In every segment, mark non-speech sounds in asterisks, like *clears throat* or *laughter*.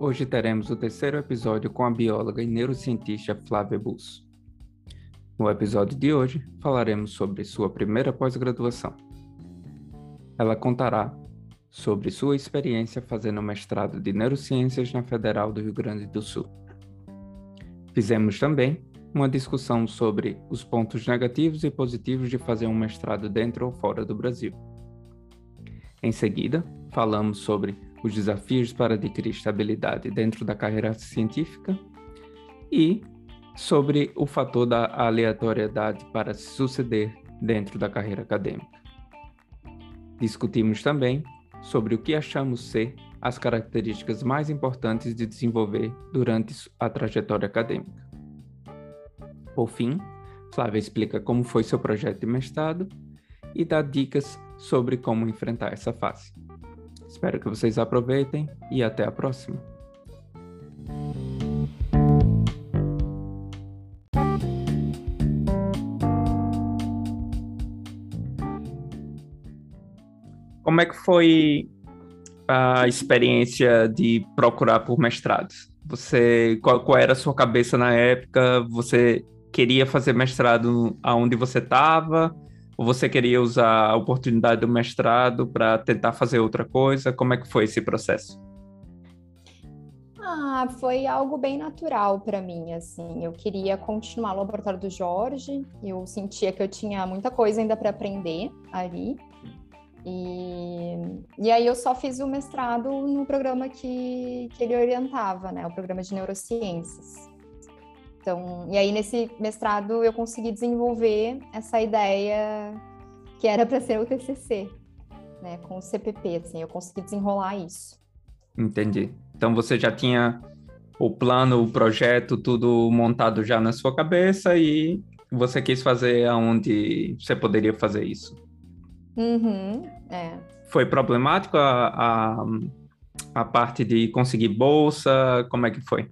Hoje teremos o terceiro episódio com a bióloga e neurocientista Flávia Bus. No episódio de hoje, falaremos sobre sua primeira pós-graduação. Ela contará sobre sua experiência fazendo mestrado de neurociências na Federal do Rio Grande do Sul. Fizemos também uma discussão sobre os pontos negativos e positivos de fazer um mestrado dentro ou fora do Brasil. Em seguida, falamos sobre os desafios para adquirir estabilidade dentro da carreira científica e sobre o fator da aleatoriedade para se suceder dentro da carreira acadêmica. Discutimos também sobre o que achamos ser as características mais importantes de desenvolver durante a trajetória acadêmica. Por fim, Flávia explica como foi seu projeto de mestrado e dá dicas sobre como enfrentar essa fase. Espero que vocês aproveitem e até a próxima. Como é que foi a experiência de procurar por mestrados? Você, qual, qual era a sua cabeça na época? Você queria fazer mestrado aonde você estava? Ou você queria usar a oportunidade do mestrado para tentar fazer outra coisa? Como é que foi esse processo? Ah, foi algo bem natural para mim, assim. Eu queria continuar no laboratório do Jorge. Eu sentia que eu tinha muita coisa ainda para aprender ali. E, e aí eu só fiz o mestrado no programa que, que ele orientava, né? O programa de neurociências. Então, e aí nesse mestrado eu consegui desenvolver essa ideia que era para ser o TCC, né? Com o CPP, assim, eu consegui desenrolar isso. Entendi. Então você já tinha o plano, o projeto, tudo montado já na sua cabeça e você quis fazer aonde você poderia fazer isso. Uhum, é. Foi problemático a, a, a parte de conseguir bolsa? Como é que foi?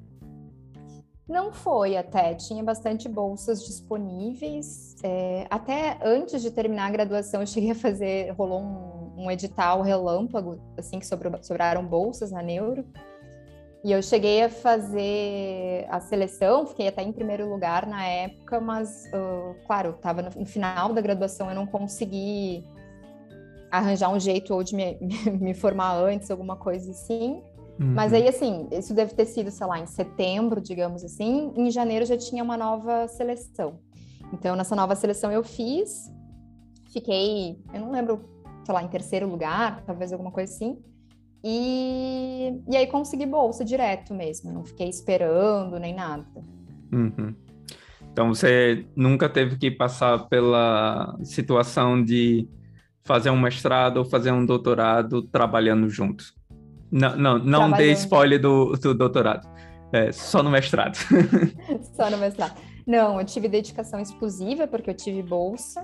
Não foi até, tinha bastante bolsas disponíveis. É, até antes de terminar a graduação, eu cheguei a fazer, rolou um, um edital relâmpago, assim, que sobrou, sobraram bolsas na Neuro. E eu cheguei a fazer a seleção, fiquei até em primeiro lugar na época, mas, uh, claro, estava no, no, final da graduação, eu não consegui arranjar um jeito ou de me, *laughs* me formar antes, alguma coisa assim. Uhum. Mas aí, assim, isso deve ter sido, sei lá, em setembro, digamos assim. Em janeiro já tinha uma nova seleção. Então, nessa nova seleção eu fiz, fiquei, eu não lembro, sei lá, em terceiro lugar, talvez alguma coisa assim. E, e aí consegui bolsa direto mesmo, não fiquei esperando nem nada. Uhum. Então você nunca teve que passar pela situação de fazer um mestrado ou fazer um doutorado trabalhando juntos. Não, não, não dê spoiler do, do doutorado. É, só no mestrado. *laughs* só no mestrado. Não, eu tive dedicação exclusiva porque eu tive bolsa.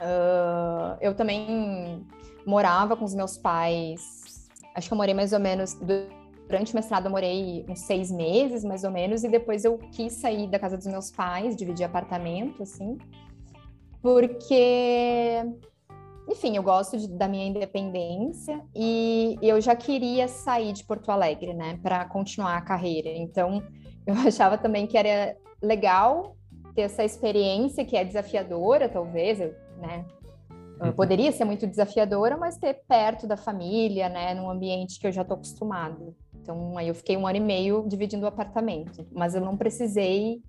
Uh, eu também morava com os meus pais. Acho que eu morei mais ou menos durante o mestrado eu morei uns seis meses, mais ou menos, e depois eu quis sair da casa dos meus pais, dividir apartamento, assim, porque enfim, eu gosto de, da minha independência e eu já queria sair de Porto Alegre, né, para continuar a carreira. Então, eu *laughs* achava também que era legal ter essa experiência que é desafiadora, talvez, né? Uhum. Poderia ser muito desafiadora, mas ter perto da família, né, num ambiente que eu já estou acostumado. Então, aí eu fiquei um ano e meio dividindo o apartamento, mas eu não precisei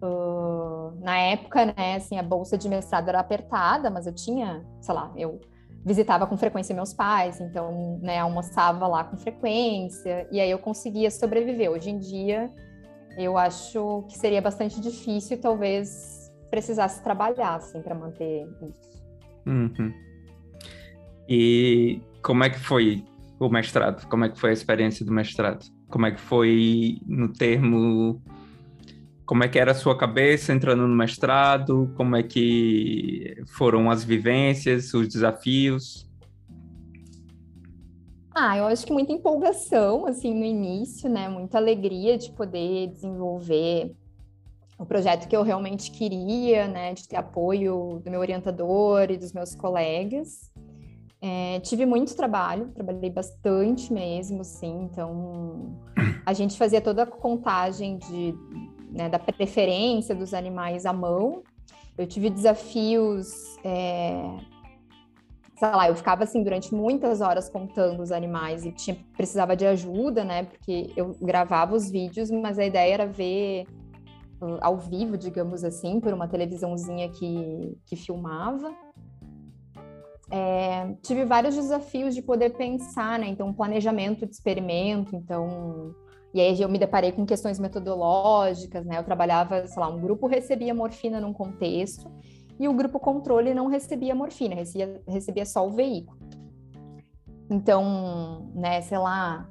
Uh, na época, né, assim, a bolsa de mestrado era apertada, mas eu tinha, sei lá, eu visitava com frequência meus pais, então, né, almoçava lá com frequência, e aí eu conseguia sobreviver. Hoje em dia, eu acho que seria bastante difícil, talvez precisasse trabalhar, assim, para manter isso. Uhum. E como é que foi o mestrado? Como é que foi a experiência do mestrado? Como é que foi no termo como é que era a sua cabeça entrando no mestrado? Como é que foram as vivências, os desafios? Ah, eu acho que muita empolgação, assim, no início, né? Muita alegria de poder desenvolver o projeto que eu realmente queria, né? De ter apoio do meu orientador e dos meus colegas. É, tive muito trabalho, trabalhei bastante mesmo, sim. Então, a gente fazia toda a contagem de, né, da preferência dos animais à mão. Eu tive desafios, é, sei lá, eu ficava assim durante muitas horas contando os animais e tinha, precisava de ajuda, né? Porque eu gravava os vídeos, mas a ideia era ver uh, ao vivo, digamos assim, por uma televisãozinha que, que filmava. É, tive vários desafios de poder pensar, né? Então, planejamento de experimento, então. E aí eu me deparei com questões metodológicas, né? Eu trabalhava, sei lá, um grupo recebia morfina num contexto e o grupo controle não recebia morfina, recebia, recebia só o veículo. Então, né, sei lá,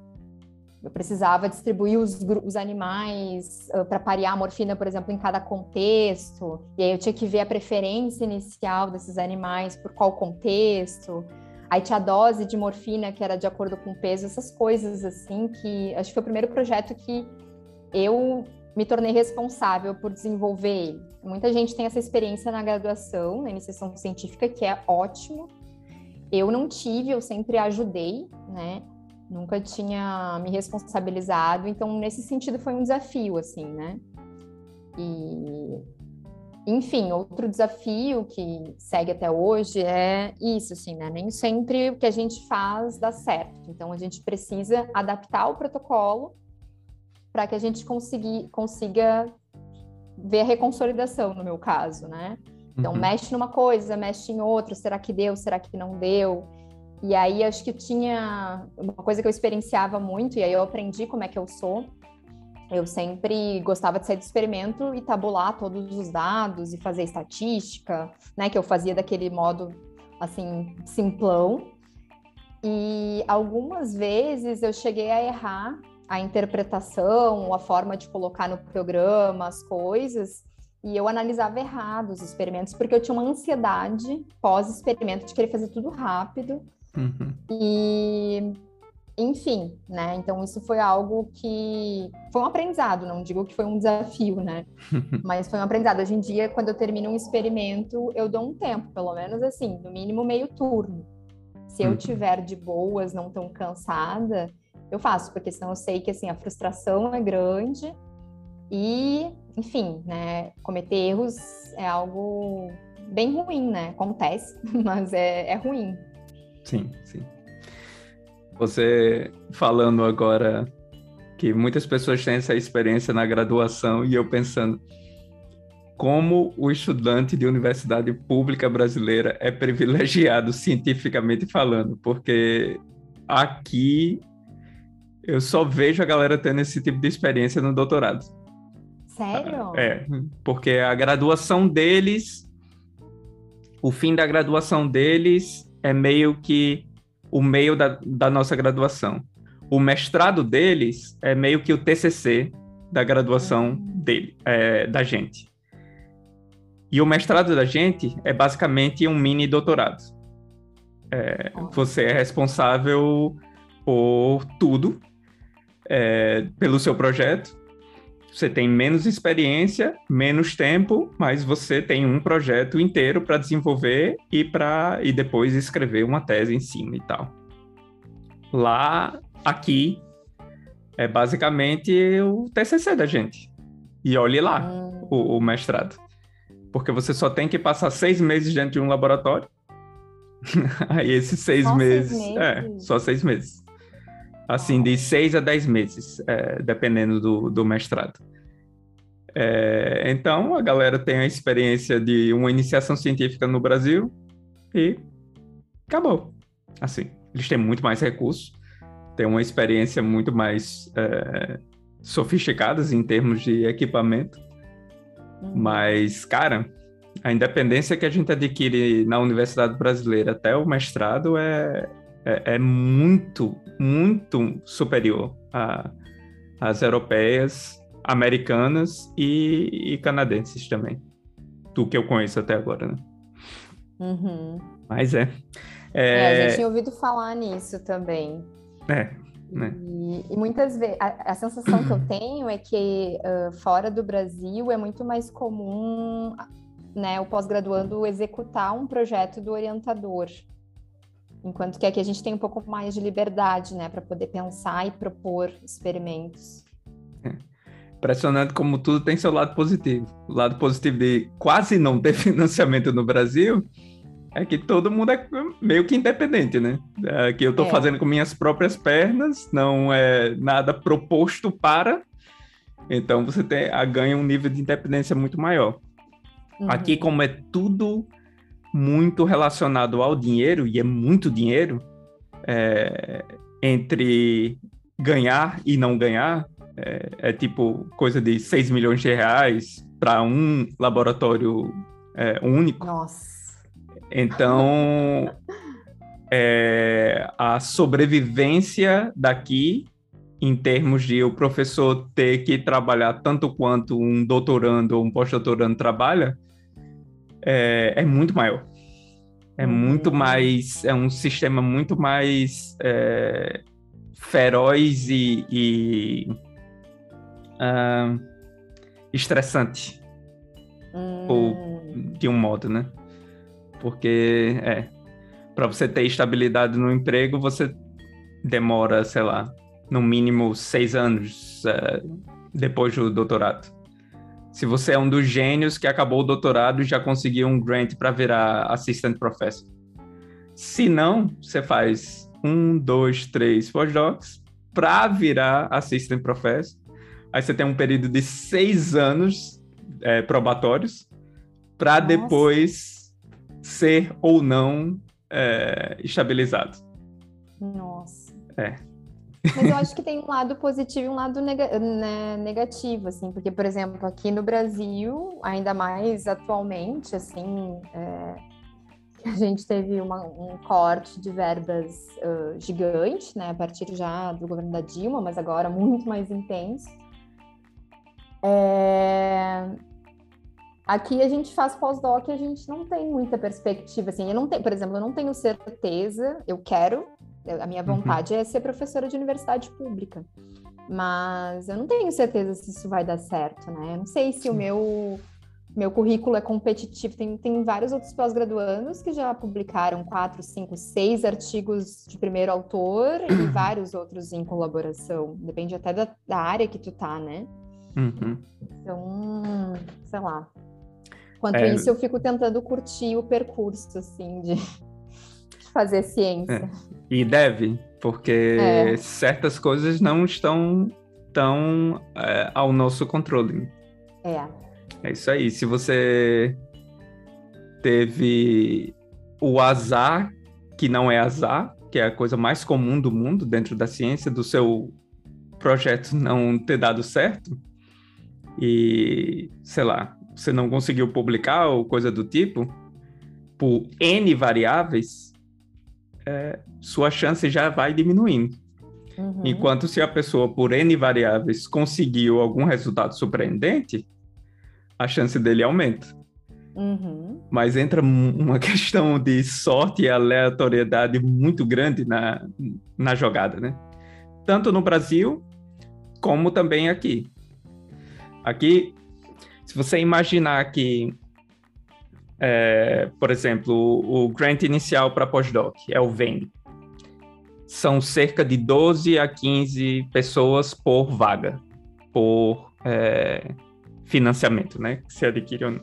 eu precisava distribuir os, os animais uh, para parear a morfina, por exemplo, em cada contexto. E aí eu tinha que ver a preferência inicial desses animais por qual contexto. Aí tinha a dose de morfina que era de acordo com o peso, essas coisas assim que acho que foi o primeiro projeto que eu me tornei responsável por desenvolver ele. Muita gente tem essa experiência na graduação, na iniciação científica, que é ótimo. Eu não tive, eu sempre ajudei, né? nunca tinha me responsabilizado, então nesse sentido foi um desafio, assim, né? E, enfim, outro desafio que segue até hoje é isso, assim, né? Nem sempre o que a gente faz dá certo, então a gente precisa adaptar o protocolo para que a gente consiga, consiga ver a reconsolidação, no meu caso, né? Então, uhum. mexe numa coisa, mexe em outra, será que deu, será que não deu? E aí acho que tinha uma coisa que eu experienciava muito, e aí eu aprendi como é que eu sou. Eu sempre gostava de sair do experimento e tabular todos os dados e fazer estatística, né? Que eu fazia daquele modo assim, simplão. E algumas vezes eu cheguei a errar a interpretação, a forma de colocar no programa as coisas, e eu analisava errado os experimentos, porque eu tinha uma ansiedade pós-experimento de querer fazer tudo rápido Uhum. E, enfim, né? Então, isso foi algo que foi um aprendizado, não digo que foi um desafio, né? *laughs* Mas foi um aprendizado. Hoje em dia, quando eu termino um experimento, eu dou um tempo, pelo menos assim, no mínimo meio turno. Se eu uhum. tiver de boas, não tão cansada, eu faço, porque senão eu sei que assim a frustração é grande e, enfim, né, cometer erros é algo bem ruim, né? Acontece, *laughs* mas é, é ruim. Sim, sim. Você falando agora que muitas pessoas têm essa experiência na graduação e eu pensando como o estudante de universidade pública brasileira é privilegiado *laughs* cientificamente falando, porque aqui eu só vejo a galera tendo esse tipo de experiência no doutorado. Sério? É, porque a graduação deles, o fim da graduação deles é meio que o meio da, da nossa graduação. O mestrado deles é meio que o TCC da graduação dele, é, da gente. E o mestrado da gente é basicamente um mini doutorado. É, você é responsável por tudo, é, pelo seu projeto, você tem menos experiência, menos tempo, mas você tem um projeto inteiro para desenvolver e para e depois escrever uma tese em cima e tal. Lá, aqui, é basicamente o TCC da gente. E olhe lá hum. o, o, mestrado. Porque você só tem que passar seis meses dentro de um laboratório. *laughs* Aí esses seis só meses, seis meses. É, só seis meses assim, de seis a dez meses, é, dependendo do, do mestrado. É, então, a galera tem a experiência de uma iniciação científica no Brasil e acabou. Assim, eles têm muito mais recursos, têm uma experiência muito mais é, sofisticadas em termos de equipamento. Uhum. Mas, cara, a independência que a gente adquire na universidade brasileira até o mestrado é, é, é muito, muito superior às europeias, americanas e, e, canadenses também. Do que eu conheço até agora, né? Uhum. Mas é. É... é, a gente tinha ouvido falar nisso também. É, né? E, e, muitas vezes a, a, sensação que eu *clears throat* tenho é que uh, fora do Brasil é muito mais comum né, o pós-graduando executar um projeto do orientador. Enquanto que aqui a gente tem um pouco mais de liberdade, né, para poder pensar e propor experimentos. É. Impressionante como tudo tem seu lado positivo. O lado positivo de quase não ter *laughs* financiamento no Brasil é que todo mundo é meio que independente, né? É, que eu estou é. fazendo com minhas próprias pernas, não é nada proposto para. Então você tem, ganha um nível de independência muito maior. Uhum. Aqui, como é tudo muito relacionado ao dinheiro, e é muito dinheiro, é, entre ganhar e não ganhar, é, é, tipo coisa de 6 milhões de reais para um laboratório é, único. Nossa. Então, é, a sobrevivência daqui, em termos de o professor ter que trabalhar tanto quanto um doutorando ou um pós-doutorando trabalha, é, é muito maior. É uhum. muito mais, é um sistema muito mais é, feroz e, e uh, estressante, ou, hum. de um modo, né? Porque, é, para você ter estabilidade no emprego, você demora, sei lá, no mínimo seis anos uh, depois do doutorado se você é um dos gênios que acabou o doutorado e já conseguiu um grant para virar assistant professor. Se não, você faz um, dois, três postdocs para virar assistant professor. Aí você tem um período de seis anos é, probatórios para depois ser ou não é, estabilizado. Nossa. É. Mas eu acho que tem um lado positivo e um lado né, negativo, assim, porque, por exemplo, aqui no Brasil, ainda mais atualmente, assim, é, a gente teve uma, um corte de verbas uh, gigante, né, a partir já do governo da Dilma, mas agora muito mais intenso. É... Aqui a gente faz pós-doc e a gente não tem muita perspectiva, assim, eu não tenho, por exemplo, eu não tenho certeza, eu quero a minha uhum. vontade uhum. é ser professora de universidade pública. Mas eu não tenho certeza se isso vai dar certo, né? Eu não sei se Sim. o meu meu currículo é competitivo. Tem, tem vários outros pós-graduandos que já publicaram quatro, cinco, seis artigos de primeiro autor e vários outros em colaboração. Depende até da, da área que tu tá, né? Uhum. Então, sei lá. Quanto é... isso, eu fico tentando curtir o percurso, assim, de fazer ciência. É. E deve, porque é. certas coisas não estão tão é, ao nosso controle. É. É isso aí. Se você teve o azar, que não é azar, que é a coisa mais comum do mundo dentro da ciência, do seu projeto não ter dado certo, e sei lá, você não conseguiu publicar ou coisa do tipo, por N variáveis, é, sua chance já vai diminuindo. Uhum. Enquanto se a pessoa, por N variáveis, conseguiu algum resultado surpreendente, a chance dele aumenta. Uhum. Mas entra uma *laughs* questão de sorte e aleatoriedade muito grande na, na jogada, né? Tanto no Brasil, como também aqui. Aqui, se você imaginar que é, por exemplo, o, grant inicial para pós-doc é o VEN. São cerca de 12 a 15 pessoas por vaga, por é, financiamento, né? Que se adquire ou não.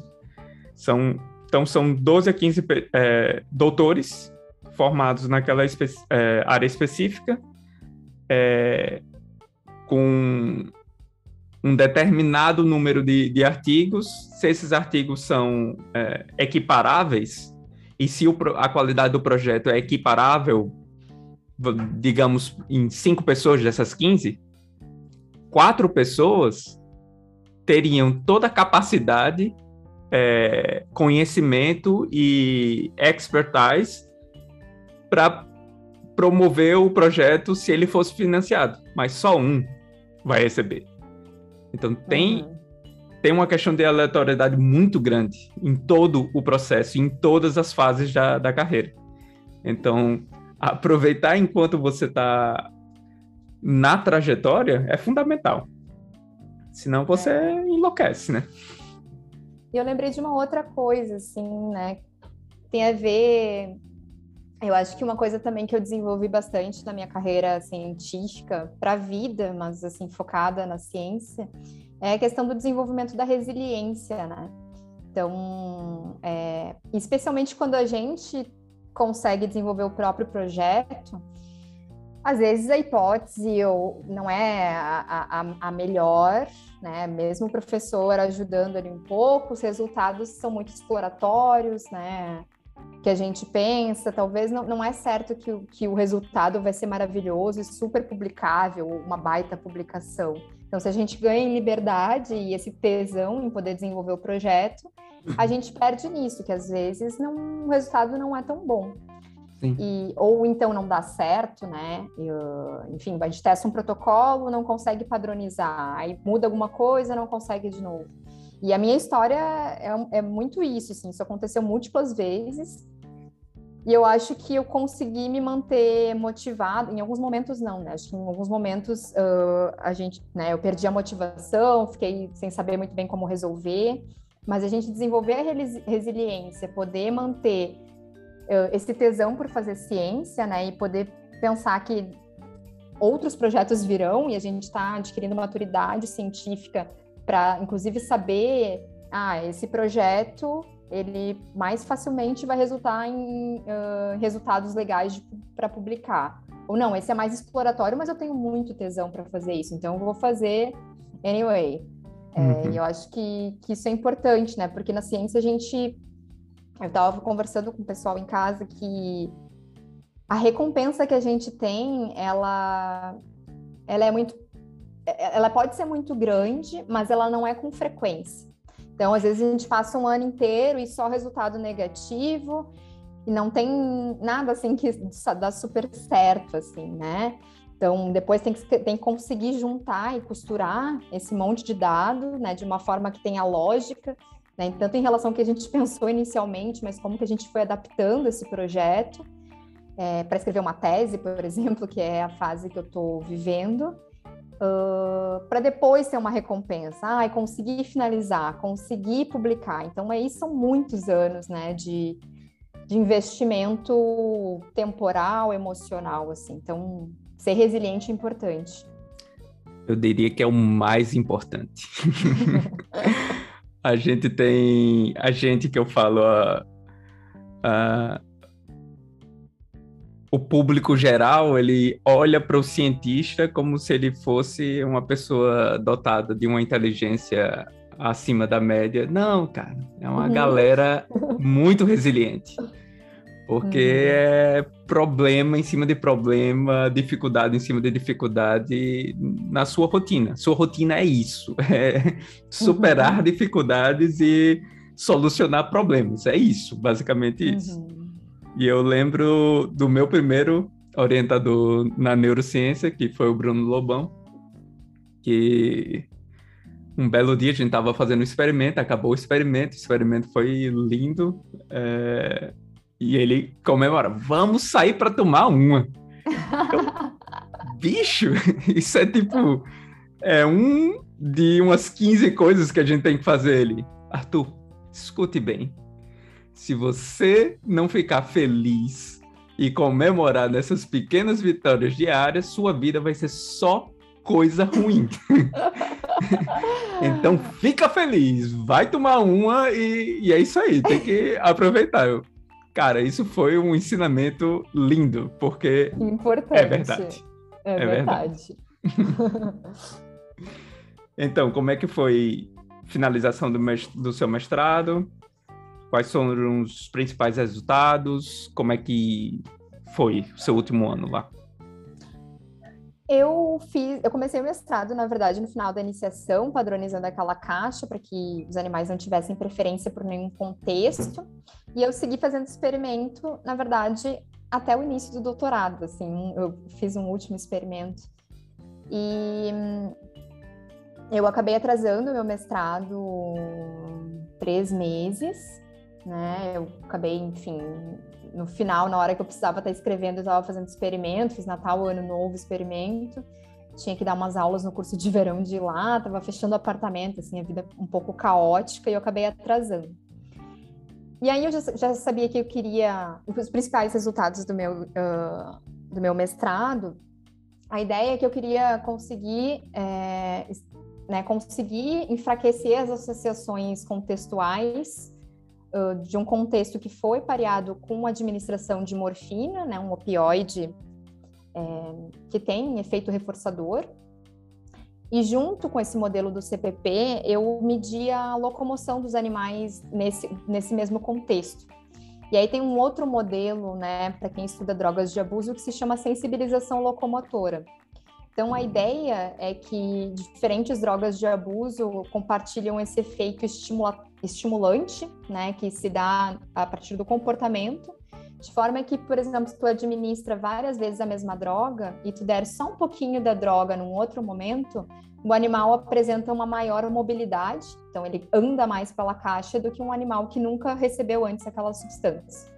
São, então, são 12 a 15 é, doutores formados naquela espe é, área específica, é, com um determinado número de, de artigos, se esses artigos são é, equiparáveis, e se o, a qualidade do projeto é equiparável, digamos, em cinco pessoas dessas 15, quatro pessoas teriam toda a capacidade, é, conhecimento e expertise para promover o projeto se ele fosse financiado, mas só um vai receber. Então tem uhum. tem uma questão de aleatoriedade muito grande em todo o processo, em todas as fases da, da carreira. Então, aproveitar enquanto você está na trajetória é fundamental. Senão você é. enlouquece, né? E eu lembrei de uma outra coisa, assim, né? Tem a ver Eu acho que uma coisa também que eu desenvolvi bastante na minha carreira científica para a vida, mas assim focada na ciência, é a questão do desenvolvimento da resiliência, né? Então, é, especialmente quando a gente consegue desenvolver o próprio projeto, às vezes a hipótese não é a, a, a, melhor, né? Mesmo o professor ajudando ali um pouco, os resultados são muito exploratórios, né? Que a gente pensa, talvez não, não é certo que, que o resultado vai ser maravilhoso e super publicável, uma baita publicação. Então, se a gente ganha em liberdade e esse tesão em poder desenvolver o projeto, a gente perde nisso, que às vezes não, o resultado não é tão bom. E, ou então não dá certo, né? Uh, enfim, a gente testa um protocolo, não consegue padronizar, aí muda alguma coisa, não consegue de novo. E a minha história é, é muito isso, assim, isso aconteceu múltiplas vezes. E eu acho que eu consegui me manter motivada. Em alguns momentos não, né? Acho que em alguns momentos uh, a gente, né? Eu perdi a motivação, fiquei sem saber muito bem como resolver. Mas a gente desenvolver a resiliência, poder manter esse tesão por fazer ciência, né, e poder pensar que outros projetos virão e a gente está adquirindo maturidade científica para, inclusive, saber, ah, esse projeto ele mais facilmente vai resultar em uh, resultados legais para publicar. Ou não, esse é mais exploratório, mas eu tenho muito tesão para fazer isso, então eu vou fazer anyway. É, uhum. E eu acho que, que isso é importante, né? Porque na ciência a gente eu estava conversando com o pessoal em casa que a recompensa que a gente tem, ela, ela é muito, ela pode ser muito grande, mas ela não é com frequência. Então, às vezes a gente passa um ano inteiro e só resultado negativo e não tem nada assim que dá super certo, assim, né? Então, depois tem que, tem que conseguir juntar e costurar esse monte de dado, né, de uma forma que tenha lógica né? Tanto em relação ao que a gente *laughs* pensou inicialmente, mas como que a gente foi adaptando esse projeto é, para escrever uma tese, por *laughs* exemplo, que é a fase que eu estou vivendo, para depois ter uma recompensa. Ah, conseguir finalizar, conseguir publicar. Então, aí são muitos anos né, de, de investimento temporal, emocional. Assim. Então, ser resiliente é importante. Eu diria que é o mais importante. *laughs* a gente tem a gente que eu falo a, a, o público geral ele olha para o cientista como se ele fosse uma pessoa dotada de uma inteligência acima da média não cara é uma uhum. galera muito resiliente porque uhum. é problema em cima de problema, dificuldade em cima de dificuldade na sua rotina. Sua rotina é isso: *laughs* é superar uhum. dificuldades e solucionar problemas. É isso, basicamente isso. E eu lembro do meu primeiro orientador na neurociência, que foi o Bruno Lobão, que um belo dia a gente estava fazendo um experimento, acabou o experimento, o experimento foi lindo. É e ele comemora, vamos sair para tomar uma. Eu, *laughs* bicho, isso é tipo. É um de umas 15 coisas que a gente tem que fazer ali. Arthur, escute bem. Se você não ficar feliz e comemorar nessas pequenas vitórias diárias, sua vida vai ser só coisa ruim. *laughs* então fica feliz, vai tomar uma e, e, é isso aí, tem que aproveitar. Cara, isso foi um ensinamento lindo, porque Importante. é verdade. É, é verdade. verdade. *laughs* então, como é que foi finalização do, do seu mestrado? Quais foram os principais resultados? Como é que foi o seu último ano lá? Eu fiz, eu comecei o mestrado, na verdade, no final da iniciação, padronizando aquela caixa para que os animais não tivessem preferência por nenhum contexto. E eu segui fazendo experimento, na verdade, até o início do doutorado, assim, eu fiz um último experimento. E eu acabei atrasando meu mestrado três meses, né? Eu acabei, enfim, no final, na hora que eu precisava estar escrevendo, eu estava fazendo experimento, fiz Natal, Ano Novo, experimento. Tinha que dar umas aulas no curso de verão de lá, estava fechando o apartamento, assim, a vida um pouco caótica e eu acabei atrasando. E aí eu já, já, sabia que eu queria os principais resultados do meu, uh, do meu mestrado. A ideia é que eu queria conseguir, é, né, conseguir enfraquecer as associações contextuais de um contexto que foi pareado com a administração de morfina, né, um opioide é, que tem efeito reforçador, e junto com esse modelo do CPP, eu medi a locomoção dos animais nesse, nesse mesmo contexto. E aí tem um outro modelo, né, para quem estuda drogas de abuso, que se chama sensibilização locomotora. Então, a ideia é que diferentes drogas de abuso compartilham esse efeito estimula estimulante, né, que se dá a partir do comportamento, de forma que, por exemplo, se tu administra várias vezes a mesma droga e tu der só um pouquinho da droga num outro momento, o animal apresenta uma maior mobilidade, então ele anda mais pela caixa do que um animal que nunca recebeu antes aquela substância.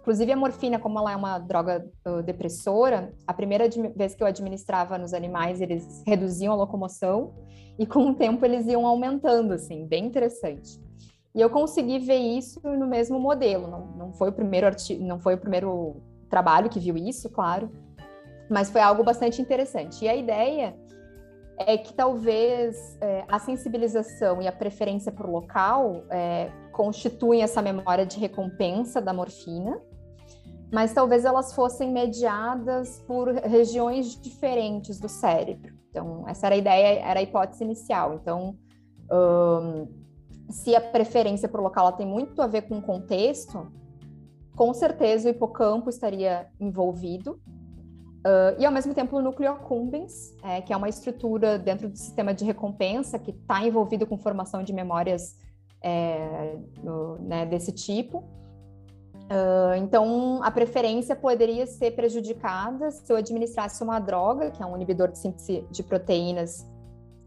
Inclusive a morfina, como ela é uma droga uh, depressora, a primeira vez que eu administrava nos animais, eles reduziam a locomoção e com o tempo eles iam aumentando, assim, bem interessante. E eu consegui ver isso no mesmo modelo. Não, não foi o primeiro artigo, não foi o primeiro trabalho que viu isso, claro, mas foi algo bastante interessante. E a ideia é que talvez é, a sensibilização e a preferência por local é, constituem essa memória de recompensa da morfina, mas talvez elas fossem mediadas por regiões diferentes do cérebro. Então, essa era a ideia, era a hipótese inicial. Então, se a preferência para o local tem muito a ver com o contexto, com certeza o hipocampo estaria envolvido. Uh, e ao mesmo tempo o núcleo accumbens, é, que é uma estrutura dentro do sistema de recompensa que está envolvido com formação de memórias é, né, desse tipo. Uh, então, a preferência poderia ser prejudicada se eu administrasse uma droga, que é um inibidor de síntese de proteínas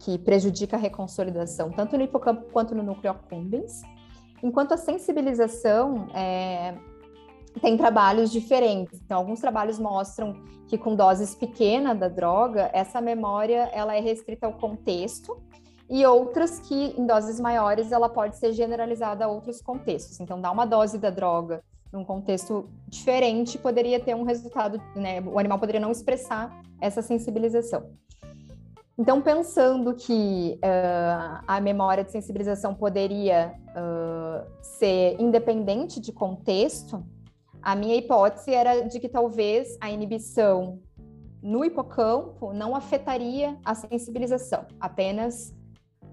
que prejudica a reconsolidação, tanto no hipocampo quanto no núcleo accumbens. Enquanto a sensibilização é, tem trabalhos diferentes. Então, alguns trabalhos mostram que com doses pequenas da droga, essa memória ela é restrita ao contexto, e outras que em doses maiores ela pode ser generalizada a outros contextos. Então, dar uma dose da droga num contexto diferente poderia ter um resultado, né? O animal poderia não expressar essa sensibilização. Então, pensando que uh, a memória de sensibilização poderia uh, ser independente de contexto, a minha hipótese era de que talvez a inibição no hipocampo não afetaria a sensibilização, apenas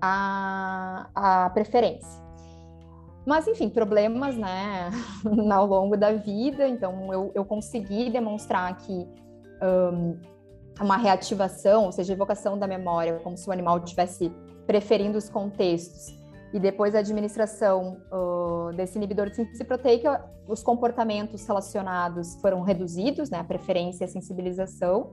a, a preferência. Mas, enfim, problemas né, *laughs* ao longo da vida, então eu, eu consegui demonstrar que um, uma reativação, ou seja, evocação da memória, como se o animal estivesse preferindo os contextos, e depois a administração uh, desse inibidor de síntese proteica, os comportamentos relacionados foram reduzidos, né, a preferência e a sensibilização.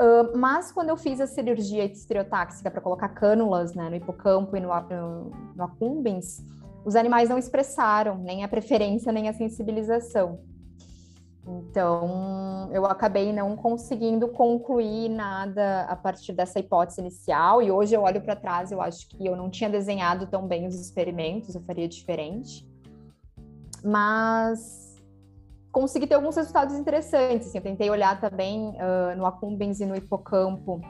Uh, mas quando eu fiz a cirurgia estereotáxica para colocar cânulas né, no hipocampo e no, no, no os animais não expressaram nem a preferência nem a sensibilização. Então, eu acabei não conseguindo concluir nada a partir dessa hipótese inicial, e hoje eu olho para trás, eu acho que eu não tinha desenhado tão bem os experimentos, eu faria diferente. Mas consegui ter alguns resultados interessantes. Assim, eu tentei olhar também uh, no accumbens e no hipocampo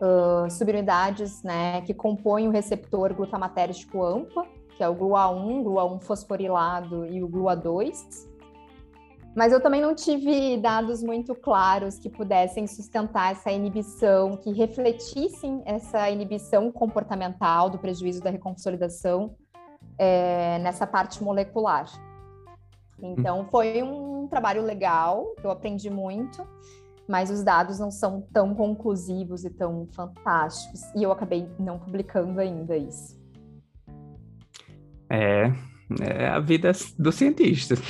uh, subunidades né, que compõem o receptor glutamatérgico AMPA, que é o GLUA1, GLUA1 fosforilado e o GLUA2 mas eu também não tive dados muito claros que pudessem sustentar essa inibição, que refletissem essa inibição comportamental do prejuízo da reconsolidação é, nessa parte molecular. Então, foi um trabalho legal, eu aprendi muito, mas os dados não são tão conclusivos e tão fantásticos, e eu acabei não publicando ainda isso. É, é a vida do cientista. *laughs*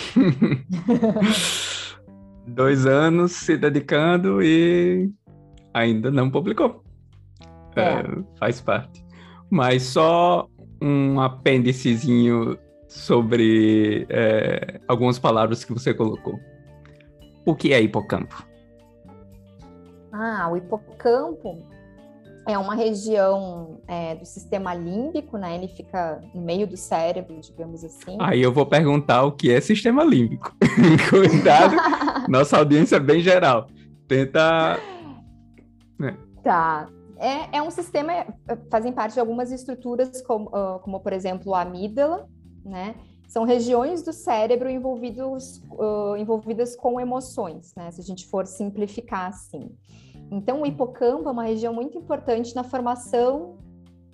Dois anos se dedicando e ainda não publicou. É. É, faz parte. Mas só um apêndicezinho sobre é, algumas palavras que você colocou. O que é hipocampo? Ah, o hipocampo é uma região é, do sistema límbico, né? Ele fica no meio do cérebro, digamos assim. Aí eu vou perguntar o que é sistema límbico. *laughs* Cuidado, *laughs* nossa audiência é bem geral. Tenta. É. Tá. É, é um sistema, é, fazem parte de algumas estruturas, como, uh, como por exemplo a amígdala, né? São regiões do cérebro envolvidos, uh, envolvidas com emoções, né? Se a gente for simplificar assim. Então, o hipocampo é uma região muito importante na formação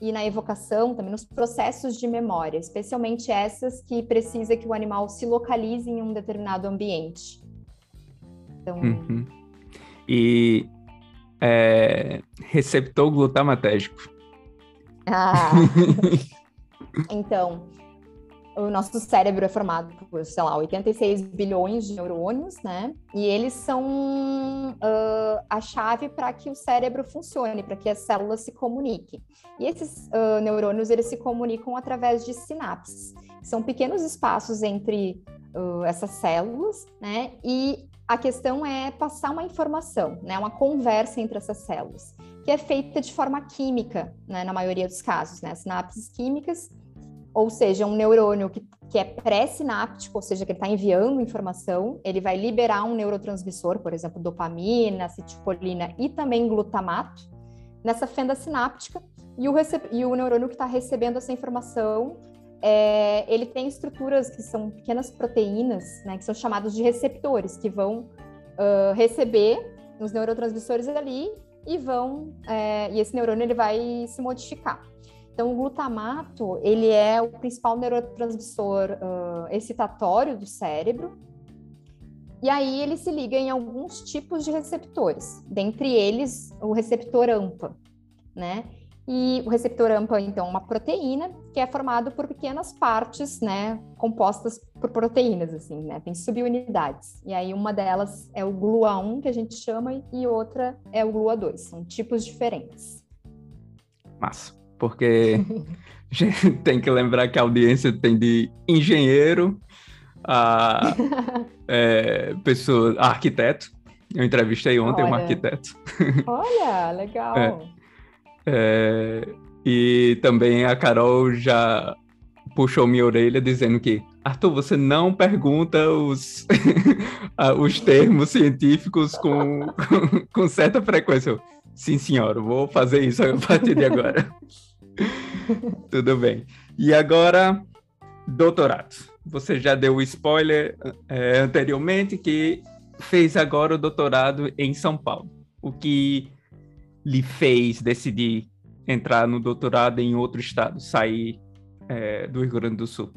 e na evocação, também nos processos de memória, especialmente essas que precisa que o animal se localize em um determinado ambiente. Então... Uhum. E é, receptor glutamatérgico. Ah. *laughs* então, o nosso cérebro é formado por, sei lá, 86 bilhões de neurônios, né? E eles são uh, a chave para que o cérebro funcione, para que as células se comuniquem. E esses uh, neurônios, eles se comunicam através de sinapses. São pequenos espaços entre uh, essas células, né? E a questão é passar uma informação, né? Uma conversa entre essas células, que é feita de forma química, né? Na maioria dos casos, né? Sinapses químicas ou seja, um neurônio que, que é pré-sináptico, ou seja, que ele está enviando informação, ele vai liberar um neurotransmissor, por exemplo, dopamina, acetilcolina e também glutamato, nessa fenda sináptica, e o, e o neurônio que está recebendo essa informação, é, ele tem estruturas que são pequenas proteínas, né, que são chamadas de receptores, que vão uh, receber os neurotransmissores ali e vão, é, e esse neurônio ele vai se modificar. Então, o glutamato, ele é o principal neurotransmissor uh, excitatório do cérebro, e aí ele se liga em alguns tipos de receptores, dentre eles o receptor AMPA, né? E o receptor AMPA, então, é uma proteína que é formado por pequenas partes, né, compostas por proteínas, assim, né? Tem subunidades. E aí uma delas é o GLUA1, que a gente chama, e outra é o GLUA2. São tipos diferentes. Massa porque *laughs* *laughs* tem que lembrar que a audiência tem de engenheiro a *laughs* é, pessoa, a arquiteto. Eu entrevistei ontem Olha. um arquiteto. Olha, legal. É, é, e também a Carol já puxou minha orelha dizendo que Arthur, você não pergunta os, os termos científicos com, com, com certa frequência. Sim, senhora, vou fazer isso a partir de agora. *laughs* Tudo bem. E agora, doutorado. Você já deu o spoiler é, anteriormente que fez agora o doutorado em São Paulo. O que lhe fez decidir entrar no doutorado em outro estado, sair é, do Rio Grande do Sul?